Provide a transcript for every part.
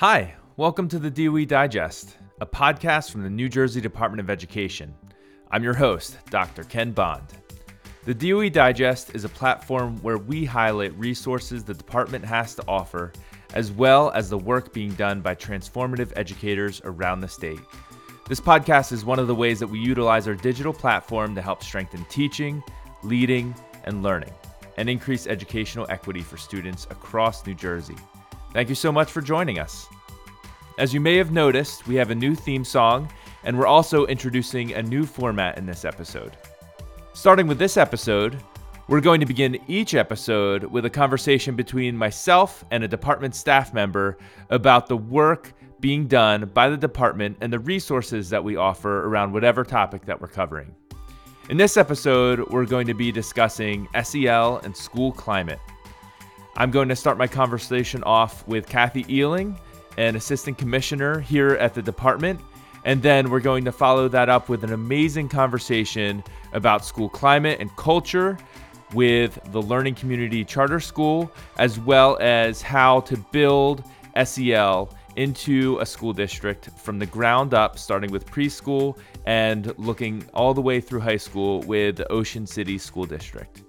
Hi, welcome to the DOE Digest, a podcast from the New Jersey Department of Education. I'm your host, Dr. Ken Bond. The DOE Digest is a platform where we highlight resources the department has to offer, as well as the work being done by transformative educators around the state. This podcast is one of the ways that we utilize our digital platform to help strengthen teaching, leading, and learning, and increase educational equity for students across New Jersey. Thank you so much for joining us. As you may have noticed, we have a new theme song, and we're also introducing a new format in this episode. Starting with this episode, we're going to begin each episode with a conversation between myself and a department staff member about the work being done by the department and the resources that we offer around whatever topic that we're covering. In this episode, we're going to be discussing SEL and school climate. I'm going to start my conversation off with Kathy Ehling, an assistant commissioner here at the department. And then we're going to follow that up with an amazing conversation about school climate and culture with the Learning Community Charter School, as well as how to build SEL into a school district from the ground up, starting with preschool and looking all the way through high school with the Ocean City School District.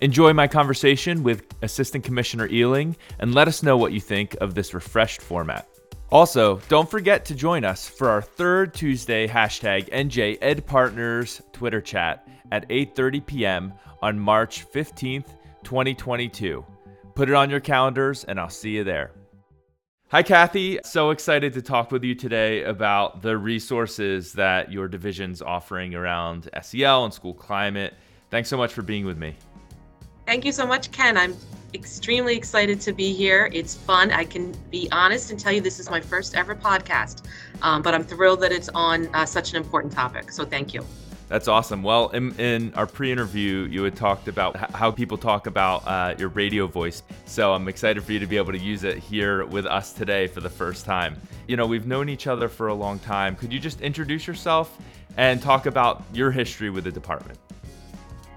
Enjoy my conversation with Assistant Commissioner Ehling and let us know what you think of this refreshed format. Also, don't forget to join us for our third Tuesday hashtag NJ Ed Partners Twitter chat at 8:30 p.m. on March 15th, 2022. Put it on your calendars and I'll see you there. Hi, Kathy. So excited to talk with you today about the resources that your division's offering around SEL and school climate. Thanks so much for being with me. Thank you so much, Ken. I'm extremely excited to be here. It's fun. I can be honest and tell you this is my first ever podcast, um, but I'm thrilled that it's on uh, such an important topic. So thank you. That's awesome. Well, in, in our pre interview, you had talked about how people talk about uh, your radio voice. So I'm excited for you to be able to use it here with us today for the first time. You know, we've known each other for a long time. Could you just introduce yourself and talk about your history with the department?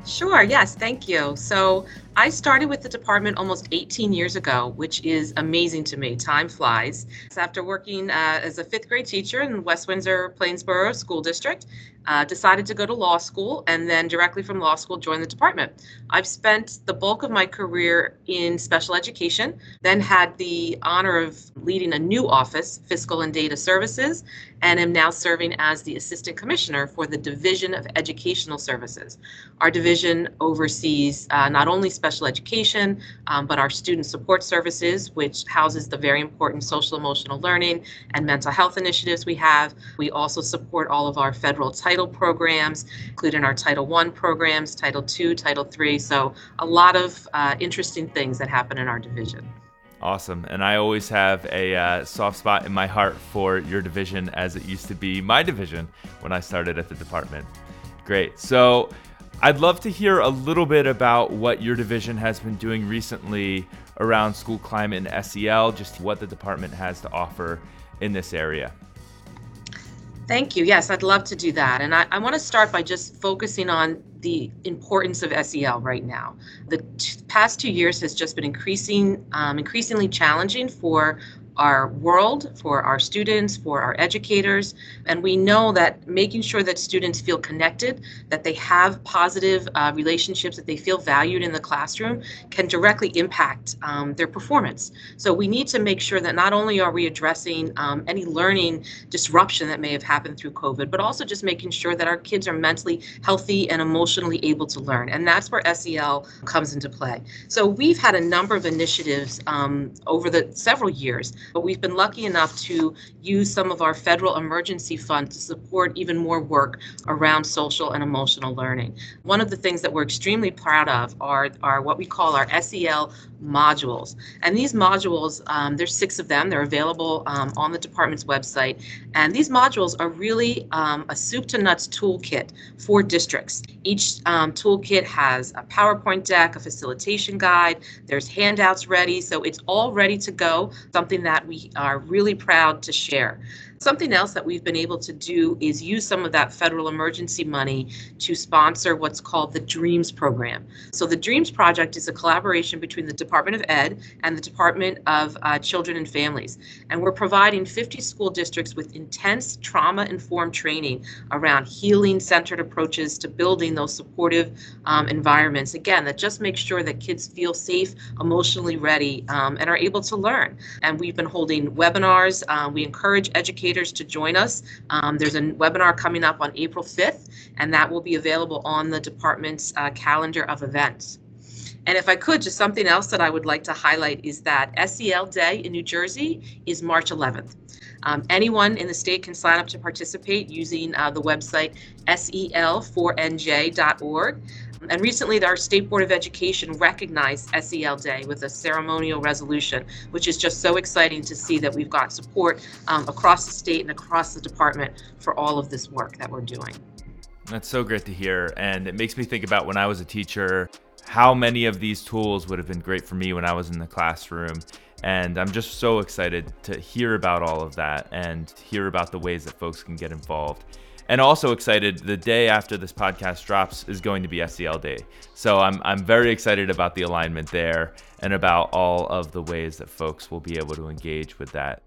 Sure, yes, thank you. So I started with the department almost 18 years ago, which is amazing to me. Time flies. So after working uh, as a fifth grade teacher in West Windsor Plainsboro School District, uh, decided to go to law school and then directly from law school joined the department. I've spent the bulk of my career in special education, then had the honor of leading a new office, Fiscal and Data Services, and am now serving as the Assistant Commissioner for the Division of Educational Services. Our division oversees uh, not only special education, um, but our student support services, which houses the very important social emotional learning and mental health initiatives we have. We also support all of our federal title programs, including our Title I programs, Title II, Title III. So, a lot of uh, interesting things that happen in our division. Awesome. And I always have a uh, soft spot in my heart for your division as it used to be my division when I started at the department. Great. So, I'd love to hear a little bit about what your division has been doing recently around school climate and SEL, just what the department has to offer in this area. Thank you. Yes, I'd love to do that. And I, I want to start by just focusing on the importance of SEL right now. The t- past two years has just been increasing, um, increasingly challenging for our world, for our students, for our educators. And we know that making sure that students feel connected, that they have positive uh, relationships, that they feel valued in the classroom can directly impact um, their performance. So we need to make sure that not only are we addressing um, any learning disruption that may have happened through COVID, but also just making sure that our kids are mentally healthy and emotionally able to learn. And that's where SEL comes into play. So we've had a number of initiatives um, over the several years but we've been lucky enough to use some of our federal emergency fund to support even more work around social and emotional learning. One of the things that we're extremely proud of are, are what we call our SEL modules. And these modules, um, there's six of them, they're available um, on the department's website. And these modules are really um, a soup to nuts toolkit for districts. Each um, toolkit has a PowerPoint deck, a facilitation guide, there's handouts ready, so it's all ready to go, something that that we are really proud to share. Something else that we've been able to do is use some of that federal emergency money to sponsor what's called the DREAMS program. So, the DREAMS project is a collaboration between the Department of Ed and the Department of uh, Children and Families. And we're providing 50 school districts with intense trauma informed training around healing centered approaches to building those supportive um, environments. Again, that just makes sure that kids feel safe, emotionally ready, um, and are able to learn. And we've been holding webinars. Uh, we encourage educators educators to join us. Um, there's a webinar coming up on April 5th, and that will be available on the department's uh, calendar of events. And if I could, just something else that I would like to highlight is that SEL Day in New Jersey is March 11th. Um, anyone in the state can sign up to participate using uh, the website sel4nj.org. And recently, our State Board of Education recognized SEL Day with a ceremonial resolution, which is just so exciting to see that we've got support um, across the state and across the department for all of this work that we're doing. That's so great to hear. And it makes me think about when I was a teacher, how many of these tools would have been great for me when I was in the classroom. And I'm just so excited to hear about all of that and hear about the ways that folks can get involved and also excited the day after this podcast drops is going to be SEL Day. So I'm, I'm very excited about the alignment there and about all of the ways that folks will be able to engage with that.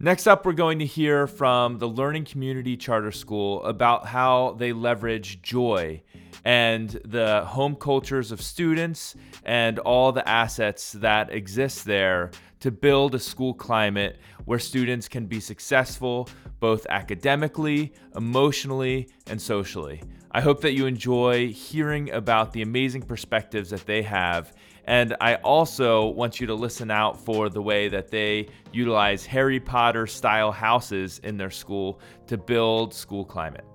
Next up, we're going to hear from the Learning Community Charter School about how they leverage joy and the home cultures of students and all the assets that exist there to build a school climate where students can be successful both academically, emotionally, and socially. I hope that you enjoy hearing about the amazing perspectives that they have. And I also want you to listen out for the way that they utilize Harry Potter style houses in their school to build school climate.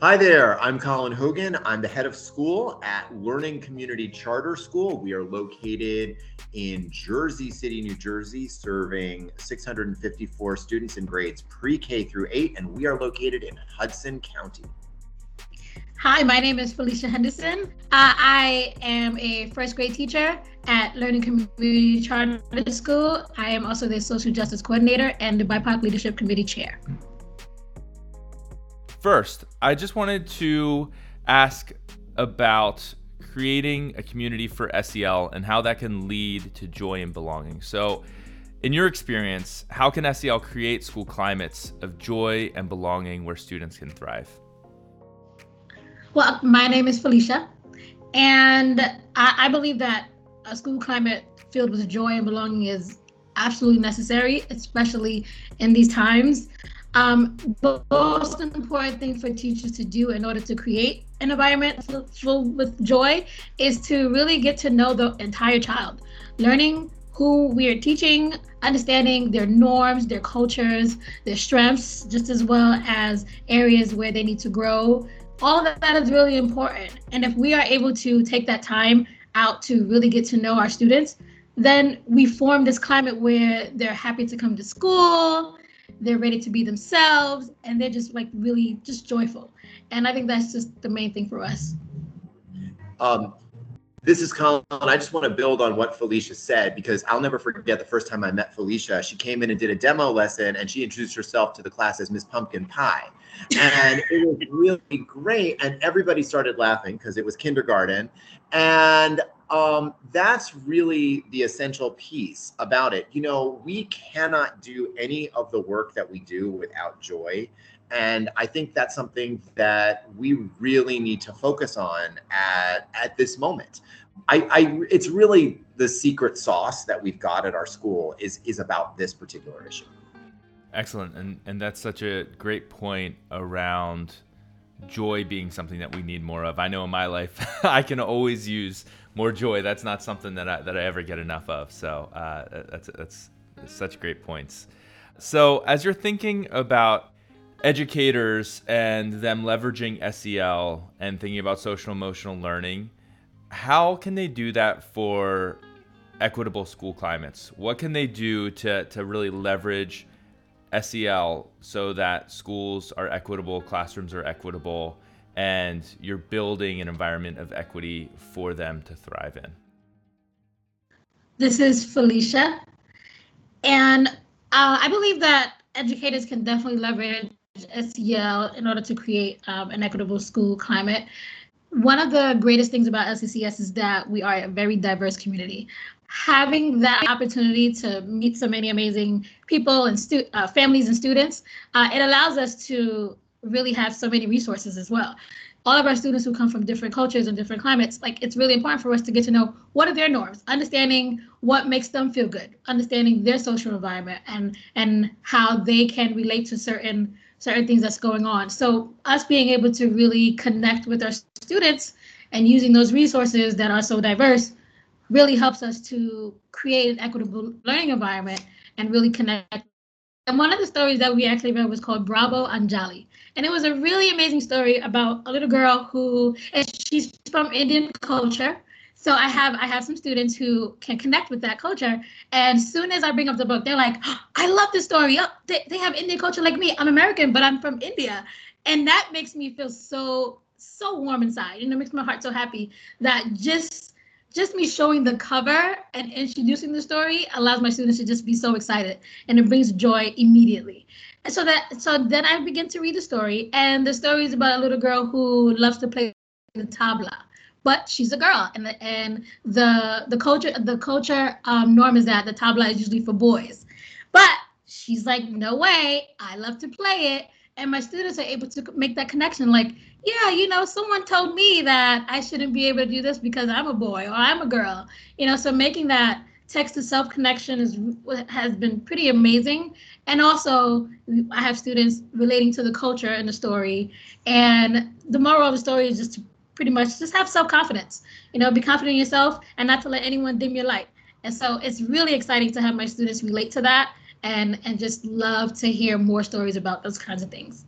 Hi there, I'm Colin Hogan. I'm the head of school at Learning Community Charter School. We are located in Jersey City, New Jersey, serving 654 students in grades pre K through 8, and we are located in Hudson County. Hi, my name is Felicia Henderson. Uh, I am a first grade teacher at Learning Community Charter School. I am also the Social Justice Coordinator and the BIPOC Leadership Committee Chair. First, I just wanted to ask about creating a community for SEL and how that can lead to joy and belonging. So, in your experience, how can SEL create school climates of joy and belonging where students can thrive? Well, my name is Felicia, and I, I believe that a school climate filled with joy and belonging is absolutely necessary, especially in these times. Um, the most important thing for teachers to do in order to create an environment full with joy is to really get to know the entire child, learning who we are teaching, understanding their norms, their cultures, their strengths, just as well as areas where they need to grow. All of that is really important. And if we are able to take that time out to really get to know our students, then we form this climate where they're happy to come to school, they're ready to be themselves and they're just like really just joyful and i think that's just the main thing for us um, this is Colin. I just want to build on what Felicia said because I'll never forget the first time I met Felicia. She came in and did a demo lesson and she introduced herself to the class as Miss Pumpkin Pie. And it was really great. And everybody started laughing because it was kindergarten. And um, that's really the essential piece about it. You know, we cannot do any of the work that we do without joy. And I think that's something that we really need to focus on at, at this moment. I, I it's really the secret sauce that we've got at our school is is about this particular issue. Excellent. And and that's such a great point around joy being something that we need more of. I know in my life I can always use more joy. That's not something that I that I ever get enough of. So uh, that's that's such great points. So as you're thinking about educators and them leveraging SEL and thinking about social emotional learning, how can they do that for equitable school climates? What can they do to to really leverage SEL so that schools are equitable, classrooms are equitable, and you're building an environment of equity for them to thrive in? This is Felicia. And uh, I believe that educators can definitely leverage SEL in order to create um, an equitable school climate. One of the greatest things about LCCS is that we are a very diverse community. Having that opportunity to meet so many amazing people and stu- uh, families and students, uh, it allows us to really have so many resources as well all of our students who come from different cultures and different climates, like it's really important for us to get to know what are their norms, understanding what makes them feel good, understanding their social environment and and how they can relate to certain certain things that's going on. So us being able to really connect with our students and using those resources that are so diverse really helps us to create an equitable learning environment and really connect. And one of the stories that we actually read was called Bravo Anjali and it was a really amazing story about a little girl who and she's from Indian culture. So I have I have some students who can connect with that culture. And as soon as I bring up the book, they're like, oh, I love this story. Oh, they, they have Indian culture like me. I'm American, but I'm from India. And that makes me feel so, so warm inside. You know, makes my heart so happy that just just me showing the cover and introducing the story allows my students to just be so excited and it brings joy immediately and so that so then I begin to read the story, and the story is about a little girl who loves to play the tabla, but she's a girl, and the and the the culture the culture um, norm is that the tabla is usually for boys, but she's like, no way, I love to play it, and my students are able to make that connection, like, yeah, you know, someone told me that I shouldn't be able to do this because I'm a boy or I'm a girl, you know, so making that text to self connection is has been pretty amazing. And also i have students relating to the culture and the story. And the moral of the story is just to pretty much just have self confidence you know be confident in yourself and not to let anyone dim your light and so it's really exciting to have my students relate to that and and just love to hear more stories about those kinds of things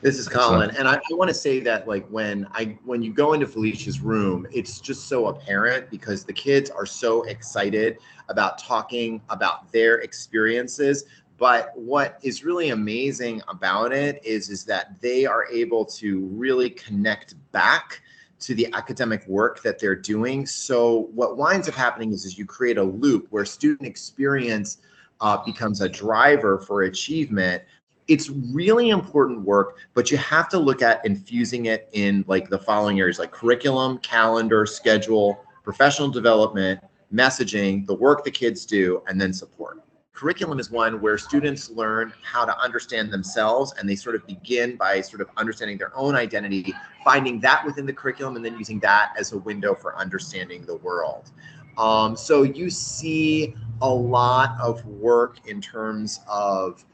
this is Colin, and I, I want to say that like when I when you go into Felicia's room, it's just so apparent because the kids are so excited about talking about their experiences. But what is really amazing about it is is that they are able to really connect back to the academic work that they're doing. So what winds up happening is, is you create a loop where student experience uh, becomes a driver for achievement it's really important work, but you have to look at infusing it in like the following areas like curriculum, calendar, schedule, professional development, messaging, the work the kids do, and then support. Curriculum is one where students learn how to understand themselves and they sort of begin by sort of understanding their own identity, finding that within the curriculum, and then using that as a window for understanding the world. Um, so you see a lot of work in terms of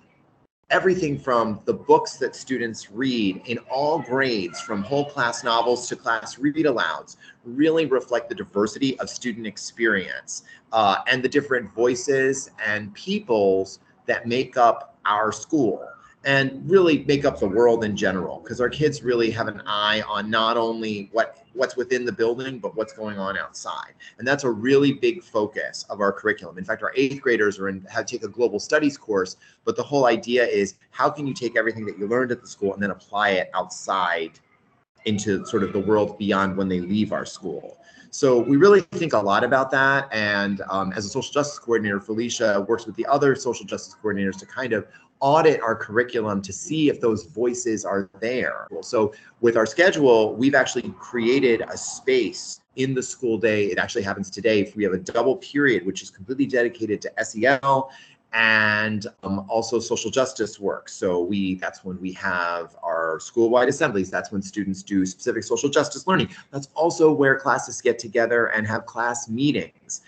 everything from the books that students read in all grades, from whole class novels to class read alouds, really reflect the diversity of student experience uh, and the different voices and peoples that make up our school and really make up the world in general because our kids really have an eye on not only what what's within the building but what's going on outside. And that's a really big focus of our curriculum. In fact our eighth graders are in have take a global studies course but the whole idea is how can you take everything that you learned at the school and then apply it outside into sort of the world beyond when they leave our school. So we really think a lot about that. And um, as a social justice coordinator, Felicia works with the other social justice coordinators to kind of audit our curriculum to see if those voices are there. So with our schedule, we've actually created a space in the school day. It actually happens today. We have a double period, which is completely dedicated to SEL and um, also social justice work. So we that's when we have our school-wide assemblies. That's when students do specific social justice learning. That's also where classes get together and have class meetings.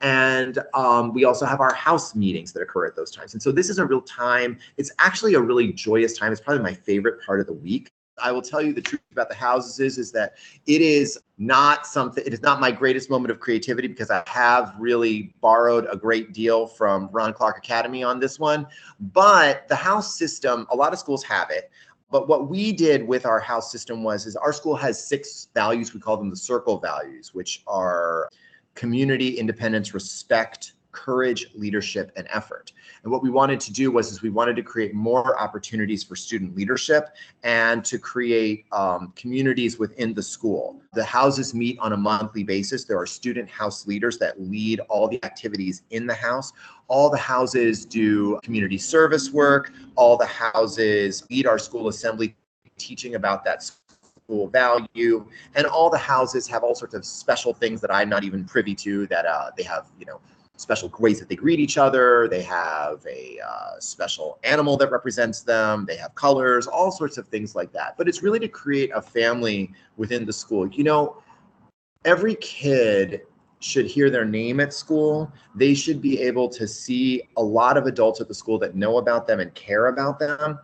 And um, we also have our house meetings that occur at those times. And so this is a real time. It's actually a really joyous time. It's probably my favorite part of the week. I will tell you the truth about the houses is, is that it is not something, it is not my greatest moment of creativity because I have really borrowed a great deal from Ron Clark Academy on this one. But the house system, a lot of schools have it. But what we did with our house system was is our school has six values. We call them the circle values, which are community, independence, respect, courage, leadership, and effort. And what we wanted to do was is we wanted to create more opportunities for student leadership and to create um, communities within the school. The houses meet on a monthly basis. There are student house leaders that lead all the activities in the house. All the houses do community service work. All the houses lead our school assembly teaching about that school value. And all the houses have all sorts of special things that i'm not even privy to that uh, they have you know special ways that they greet each other. They have a uh, special animal that represents them. They have colors all sorts of things like that. But it's really to create a family within the school. You know every kid should hear their name at school. They should be able to see a lot of adults at the school that know about them and care about them.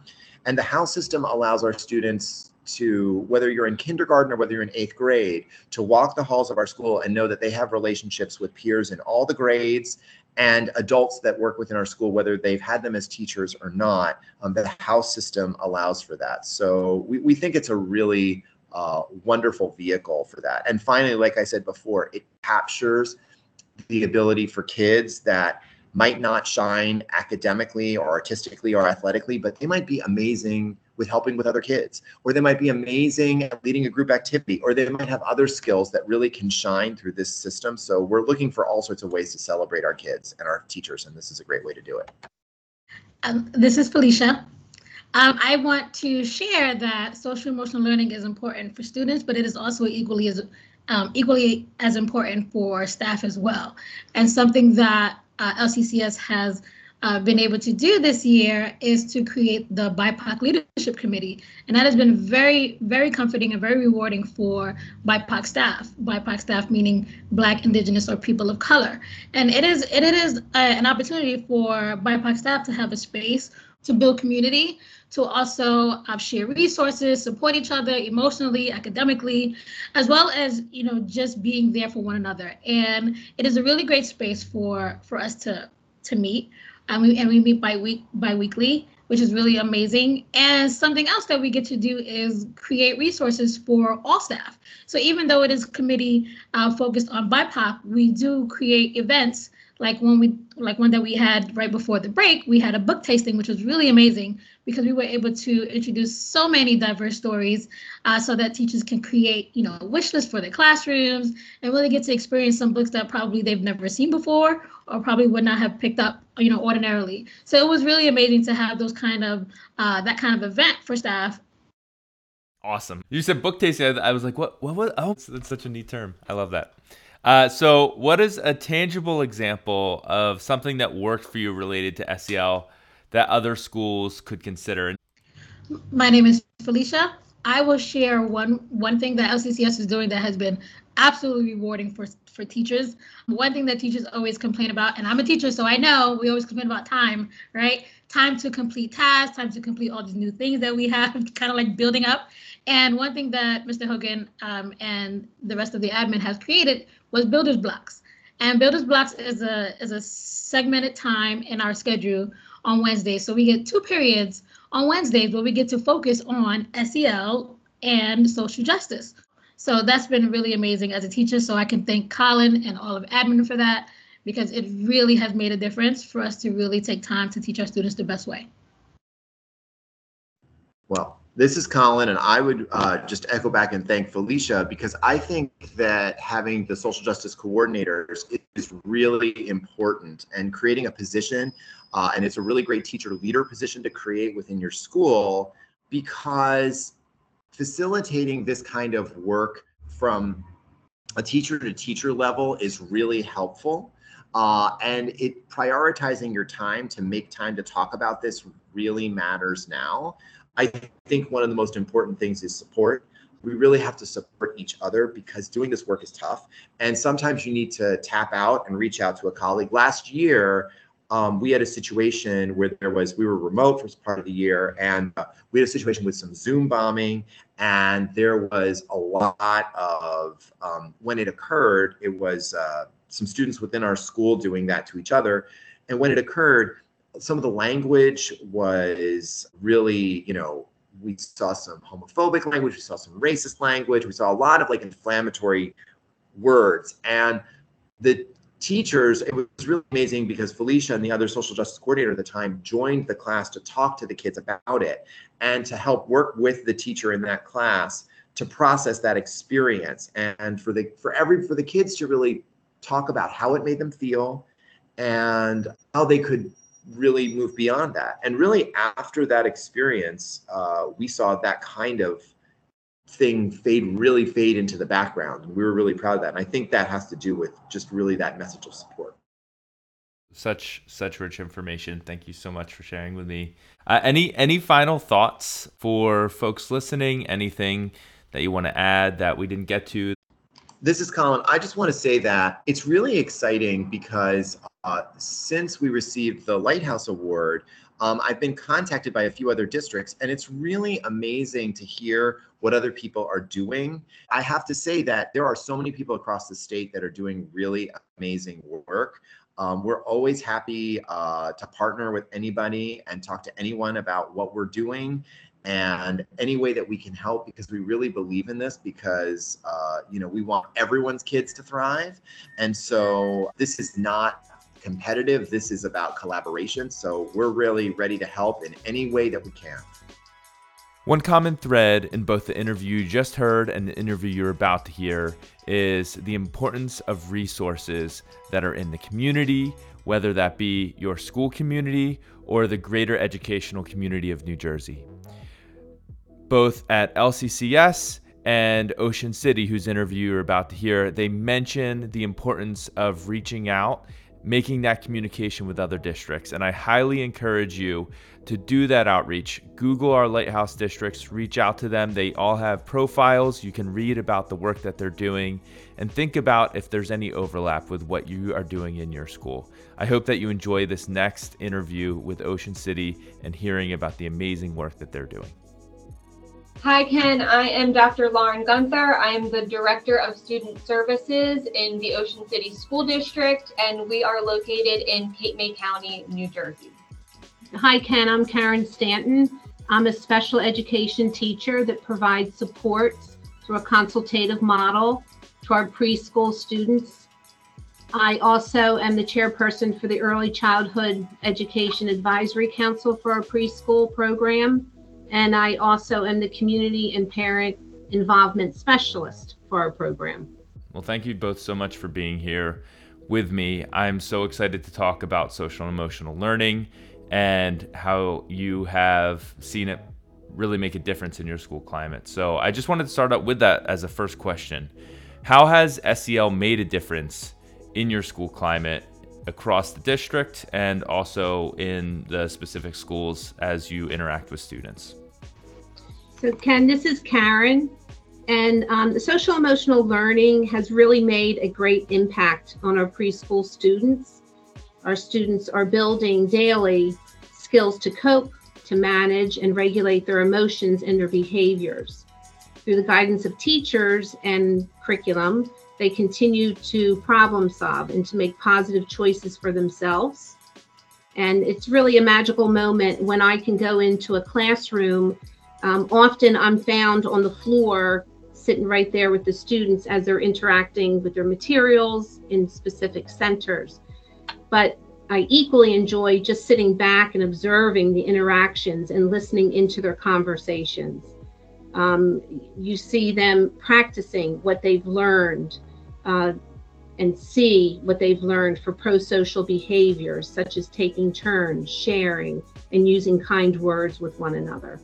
And the house system allows our students to whether you're in kindergarten or whether you're in eighth grade to walk the halls of our school and know that they have relationships with peers in all the grades and adults that work within our school whether they've had them as teachers or not um, the house system allows for that. So we, we think it's a really uh, wonderful vehicle for that. And finally like i said before it captures the ability for kids that might not shine academically or artistically or athletically but they might be amazing with helping with other kids, or they might be amazing at leading a group activity, or they might have other skills that really can shine through this system. So we're looking for all sorts of ways to celebrate our kids and our teachers, and this is a great way to do it. Um, this is Felicia. Um, I want to share that social emotional learning is important for students, but it is also equally as um, equally as important for staff as well, and something that uh, LCCS has uh, been able to do this year is to create the BIPOC Leadership Committee. And that has been very, very comforting and very rewarding for BIPOC staff. BIPOC staff meaning Black, Indigenous, or people of color. And it is it is a, an opportunity for BIPOC staff to have a space to build community, to also uh, share resources, support each other emotionally, academically, as well as you know just being there for one another. And it is a really great space for for us to to meet and we and we meet by week bi-weekly which is really amazing. And something else that we get to do is create resources for all staff. So even though it is committee uh, focused on bipoc we do create events like when we like one that we had right before the break we had a book tasting which was really amazing because we were able to introduce so many diverse stories uh, so that teachers can create you know a wish list for their classrooms and really get to experience some books that probably they've never seen before or probably would not have picked up you know ordinarily. So it was really amazing to have those kind of uh, that kind of event for staff. Awesome. You said book tasting. I was like what what was oh that's such a neat term. I love that uh, so, what is a tangible example of something that worked for you related to SEL that other schools could consider? My name is Felicia. I will share one one thing that LCCS is doing that has been absolutely rewarding for for teachers. One thing that teachers always complain about, and I'm a teacher, so I know we always complain about time, right? Time to complete tasks, time to complete all these new things that we have, kind of like building up. And one thing that Mr. Hogan um, and the rest of the admin has created was Builders Blocks. And Builders Blocks is a is a segmented time in our schedule on Wednesdays. So we get two periods on Wednesdays where we get to focus on SEL and social justice. So that's been really amazing as a teacher. So I can thank Colin and all of admin for that because it really has made a difference for us to really take time to teach our students the best way. Well, this is Colin, and I would uh, just echo back and thank Felicia because I think that having the social justice coordinators is really important and creating a position, uh, and it's a really great teacher leader position to create within your school because facilitating this kind of work from a teacher to teacher level is really helpful. Uh, and it prioritizing your time to make time to talk about this really matters now. I think one of the most important things is support. We really have to support each other because doing this work is tough. And sometimes you need to tap out and reach out to a colleague. Last year, um, we had a situation where there was, we were remote for part of the year, and uh, we had a situation with some Zoom bombing. And there was a lot of, um, when it occurred, it was uh, some students within our school doing that to each other. And when it occurred, some of the language was really, you know, we saw some homophobic language, we saw some racist language, we saw a lot of like inflammatory words. And the teachers, it was really amazing because Felicia and the other social justice coordinator at the time joined the class to talk to the kids about it and to help work with the teacher in that class to process that experience and for the for every for the kids to really talk about how it made them feel and how they could really move beyond that. And really, after that experience, uh, we saw that kind of thing fade really fade into the background. And we were really proud of that. And i think that has to do with just really that message of support. Such such rich information. Thank you so much for sharing with me. Uh, any any final thoughts for folks listening? Anything that you want to add that we didn't get to? This is colin. I just want to say that it's really exciting because uh, since we received the lighthouse award um, I've been contacted by a few other districts, and it's really amazing to hear what other people are doing. I have to say that there are so many people across the state that are doing really amazing work. Um, we're always happy uh, to partner with anybody and talk to anyone about what we're doing and any way that we can help because we really believe in this because uh, you know we want everyone's kids to thrive and so this is not competitive. This is about collaboration. So we're really ready to help in any way that we can. One common thread in both the interview you just heard and the interview you're about to hear is the importance of resources that are in the community, whether that be your school community or the greater educational community of New Jersey. Both at LCCS and Ocean City, whose interview you're about to hear, they mention the importance of reaching out making that communication with other districts. And I highly encourage you to do that outreach. Google our lighthouse districts, reach out to them. They all have profiles. You can read about the work that they're doing and think about if there's any overlap with what you are doing in your school. I hope that you enjoy this next interview with Ocean City and hearing about the amazing work that they're doing. Hi, Ken. I am Dr. Lauren Gunther. I am the Director of Student Services in the Ocean City School District, and we are located in Cape May County, New Jersey. Hi, Ken. I'm Karen Stanton. I'm a special education teacher that provides support through a consultative model to our preschool students. I also am the chairperson for the Early Childhood Education Advisory Council for our preschool program and I also am the community and parent involvement specialist for our program. Well, thank you both so much for being here with me. I'm so excited to talk about social and emotional learning and how you have seen it really make a difference in your school climate. So, I just wanted to start out with that as a first question. How has SEL made a difference in your school climate across the district and also in the specific schools as you interact with students? So, Ken, this is Karen. And um, social emotional learning has really made a great impact on our preschool students. Our students are building daily skills to cope, to manage, and regulate their emotions and their behaviors. Through the guidance of teachers and curriculum, they continue to problem solve and to make positive choices for themselves. And it's really a magical moment when I can go into a classroom. Um, often I'm found on the floor, sitting right there with the students as they're interacting with their materials in specific centers. But I equally enjoy just sitting back and observing the interactions and listening into their conversations. Um, you see them practicing what they've learned uh, and see what they've learned for pro social behaviors, such as taking turns, sharing, and using kind words with one another.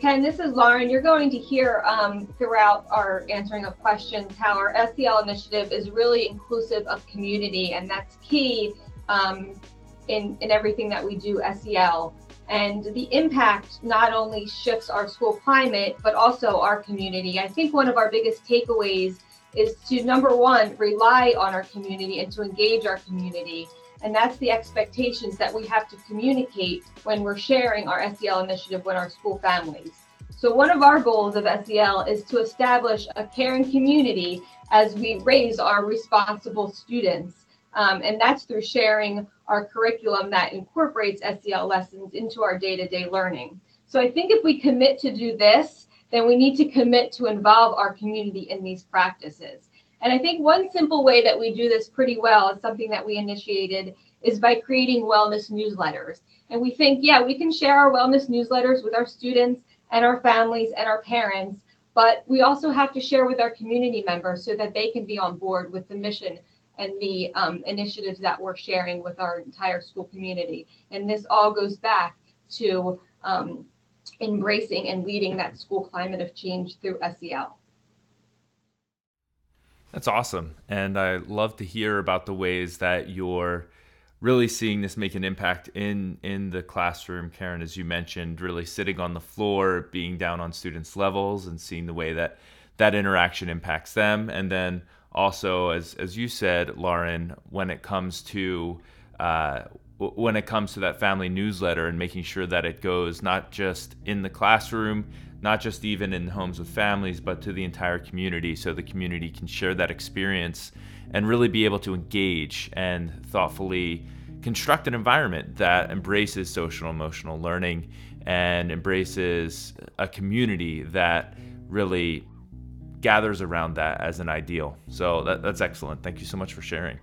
Ken, this is Lauren. You're going to hear um, throughout our answering of questions how our SEL initiative is really inclusive of community, and that's key um, in, in everything that we do SEL. And the impact not only shifts our school climate, but also our community. I think one of our biggest takeaways is to number one, rely on our community and to engage our community. And that's the expectations that we have to communicate when we're sharing our SEL initiative with our school families. So, one of our goals of SEL is to establish a caring community as we raise our responsible students. Um, and that's through sharing our curriculum that incorporates SEL lessons into our day to day learning. So, I think if we commit to do this, then we need to commit to involve our community in these practices. And I think one simple way that we do this pretty well is something that we initiated is by creating wellness newsletters. And we think, yeah, we can share our wellness newsletters with our students and our families and our parents, but we also have to share with our community members so that they can be on board with the mission and the um, initiatives that we're sharing with our entire school community. And this all goes back to um, embracing and leading that school climate of change through SEL. That's awesome. And I love to hear about the ways that you're really seeing this make an impact in in the classroom karen as you mentioned really sitting on the floor being down on students levels and seeing the way that that interaction impacts them and then also as as you said lauren when it comes to uh, when it comes to that family newsletter and making sure that it goes not just in the classroom not just even in homes with families but to the entire community so the community can share that experience and really be able to engage and thoughtfully construct an environment that embraces social emotional learning and embraces a community that really gathers around that as an ideal. So that, that's excellent. Thank you so much for sharing.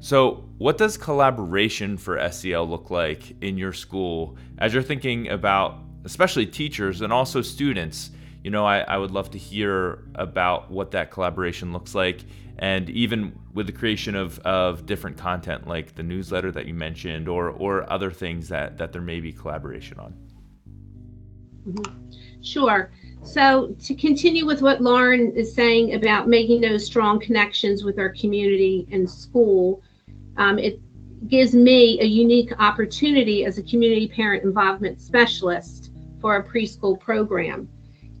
So, what does collaboration for SEL look like in your school as you're thinking about, especially teachers and also students? You know, I, I would love to hear about what that collaboration looks like and even with the creation of, of different content like the newsletter that you mentioned or or other things that that there may be collaboration on mm-hmm. sure so to continue with what lauren is saying about making those strong connections with our community and school um, it gives me a unique opportunity as a community parent involvement specialist for a preschool program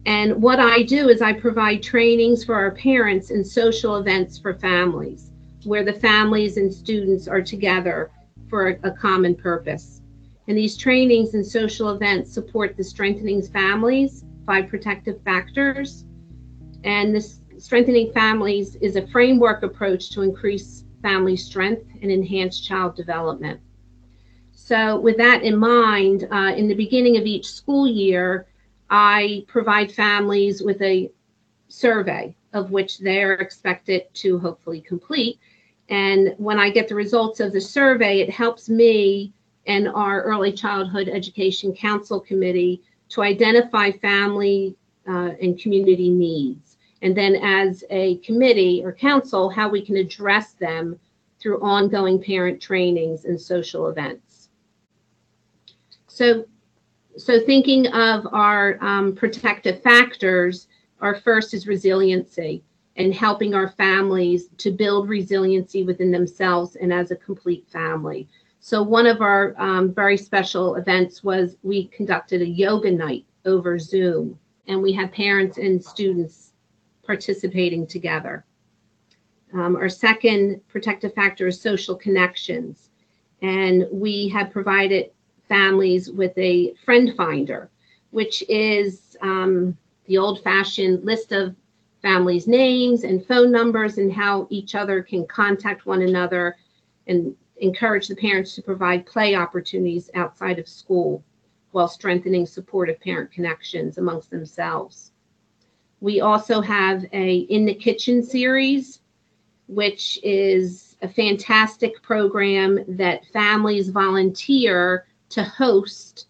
and what I do is I provide trainings for our parents and social events for families, where the families and students are together for a, a common purpose. And these trainings and social events support the Strengthening Families Five Protective Factors. And this Strengthening Families is a framework approach to increase family strength and enhance child development. So, with that in mind, uh, in the beginning of each school year, I provide families with a survey of which they're expected to hopefully complete. And when I get the results of the survey, it helps me and our Early Childhood Education Council Committee to identify family uh, and community needs. And then, as a committee or council, how we can address them through ongoing parent trainings and social events. So, so thinking of our um, protective factors, our first is resiliency and helping our families to build resiliency within themselves and as a complete family. So one of our um, very special events was we conducted a yoga night over Zoom, and we had parents and students participating together. Um, our second protective factor is social connections, and we have provided families with a friend finder, which is um, the old fashioned list of families' names and phone numbers and how each other can contact one another and encourage the parents to provide play opportunities outside of school while strengthening supportive parent connections amongst themselves. We also have a In the Kitchen series, which is a fantastic program that families volunteer to host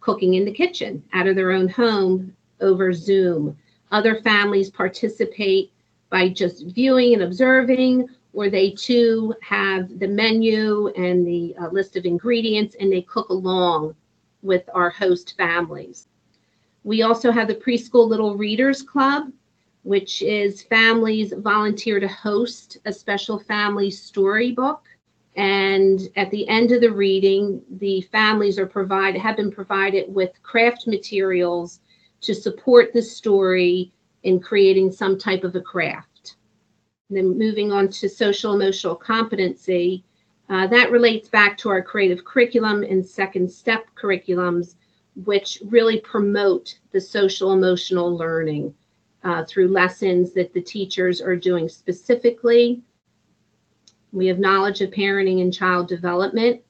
cooking in the kitchen out of their own home over Zoom. Other families participate by just viewing and observing, or they too have the menu and the uh, list of ingredients and they cook along with our host families. We also have the Preschool Little Readers Club, which is families volunteer to host a special family storybook and at the end of the reading, the families are provided have been provided with craft materials to support the story in creating some type of a craft. And then moving on to social emotional competency, uh, that relates back to our creative curriculum and second step curriculums, which really promote the social emotional learning uh, through lessons that the teachers are doing specifically we have knowledge of parenting and child development.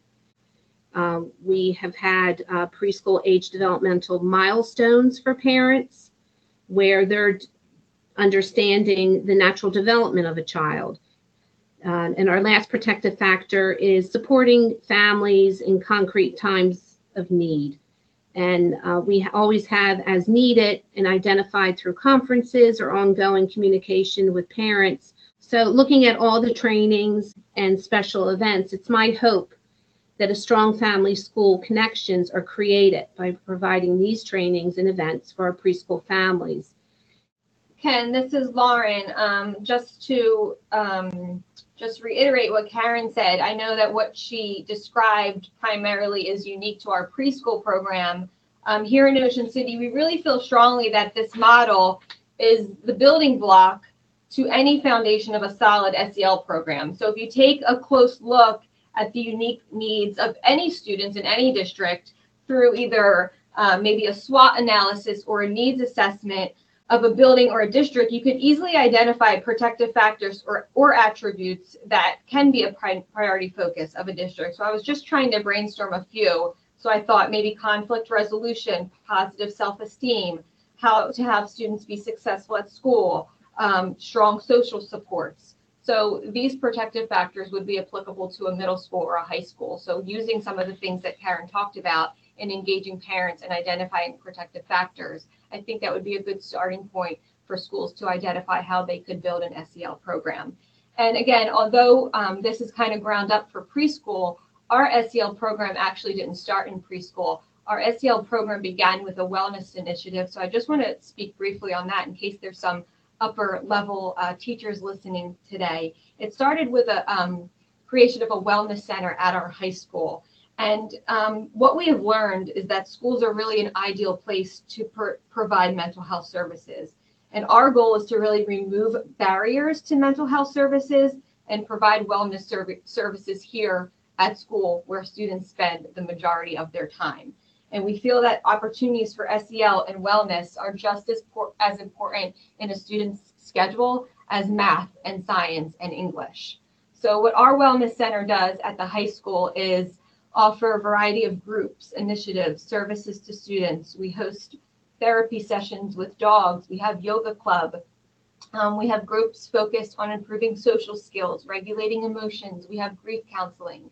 Uh, we have had uh, preschool age developmental milestones for parents where they're understanding the natural development of a child. Uh, and our last protective factor is supporting families in concrete times of need. And uh, we always have, as needed and identified through conferences or ongoing communication with parents. So, looking at all the trainings and special events, it's my hope that a strong family school connections are created by providing these trainings and events for our preschool families. Ken, this is Lauren. Um, just to um, just reiterate what Karen said, I know that what she described primarily is unique to our preschool program. Um, here in Ocean City, we really feel strongly that this model is the building block to any foundation of a solid SEL program. So if you take a close look at the unique needs of any students in any district through either uh, maybe a SWOT analysis or a needs assessment, of a building or a district, you could easily identify protective factors or, or attributes that can be a pri- priority focus of a district. So I was just trying to brainstorm a few. So I thought maybe conflict resolution, positive self esteem, how to have students be successful at school, um, strong social supports. So these protective factors would be applicable to a middle school or a high school. So using some of the things that Karen talked about in engaging parents and identifying protective factors. I think that would be a good starting point for schools to identify how they could build an SEL program. And again, although um, this is kind of ground up for preschool, our SEL program actually didn't start in preschool. Our SEL program began with a wellness initiative. So I just want to speak briefly on that in case there's some upper level uh, teachers listening today. It started with a um, creation of a wellness center at our high school. And um, what we have learned is that schools are really an ideal place to per- provide mental health services. And our goal is to really remove barriers to mental health services and provide wellness serv- services here at school where students spend the majority of their time. And we feel that opportunities for SEL and wellness are just as, as important in a student's schedule as math and science and English. So, what our Wellness Center does at the high school is offer a variety of groups, initiatives, services to students. We host therapy sessions with dogs. We have yoga club. Um, we have groups focused on improving social skills, regulating emotions. We have grief counseling.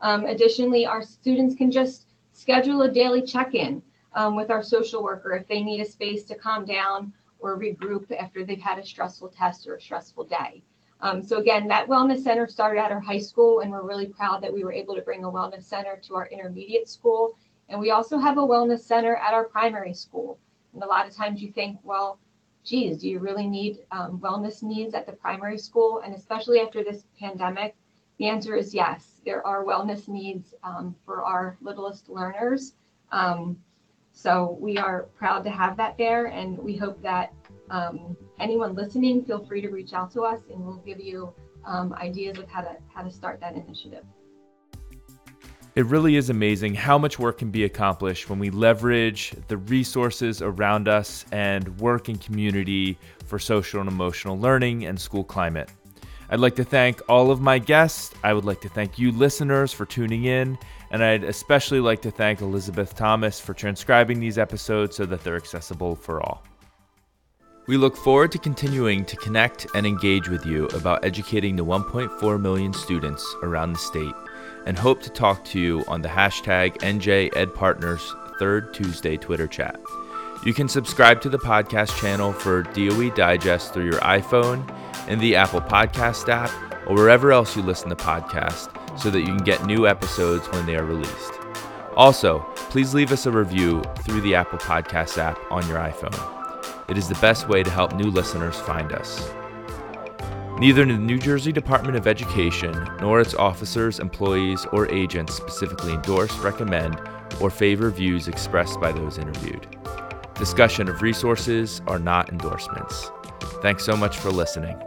Um, additionally, our students can just schedule a daily check-in um, with our social worker if they need a space to calm down or regroup after they've had a stressful test or a stressful day. Um, so again, that wellness center started at our high school, and we're really proud that we were able to bring a wellness center to our intermediate school. And we also have a wellness center at our primary school. And a lot of times you think, well, geez, do you really need um, wellness needs at the primary school? And especially after this pandemic, the answer is yes. There are wellness needs um, for our littlest learners. Um, so we are proud to have that there, and we hope that um, anyone listening, feel free to reach out to us, and we'll give you um, ideas of how to how to start that initiative. It really is amazing how much work can be accomplished when we leverage the resources around us and work in community for social and emotional learning and school climate. I'd like to thank all of my guests. I would like to thank you, listeners, for tuning in. And I'd especially like to thank Elizabeth Thomas for transcribing these episodes so that they're accessible for all. We look forward to continuing to connect and engage with you about educating the 1.4 million students around the state and hope to talk to you on the hashtag NJEdPartners third Tuesday Twitter chat. You can subscribe to the podcast channel for DOE Digest through your iPhone and the Apple Podcast app or wherever else you listen to podcasts so that you can get new episodes when they are released. Also, please leave us a review through the Apple Podcast app on your iPhone. It is the best way to help new listeners find us. Neither the New Jersey Department of Education nor its officers, employees, or agents specifically endorse, recommend, or favor views expressed by those interviewed. Discussion of resources are not endorsements. Thanks so much for listening.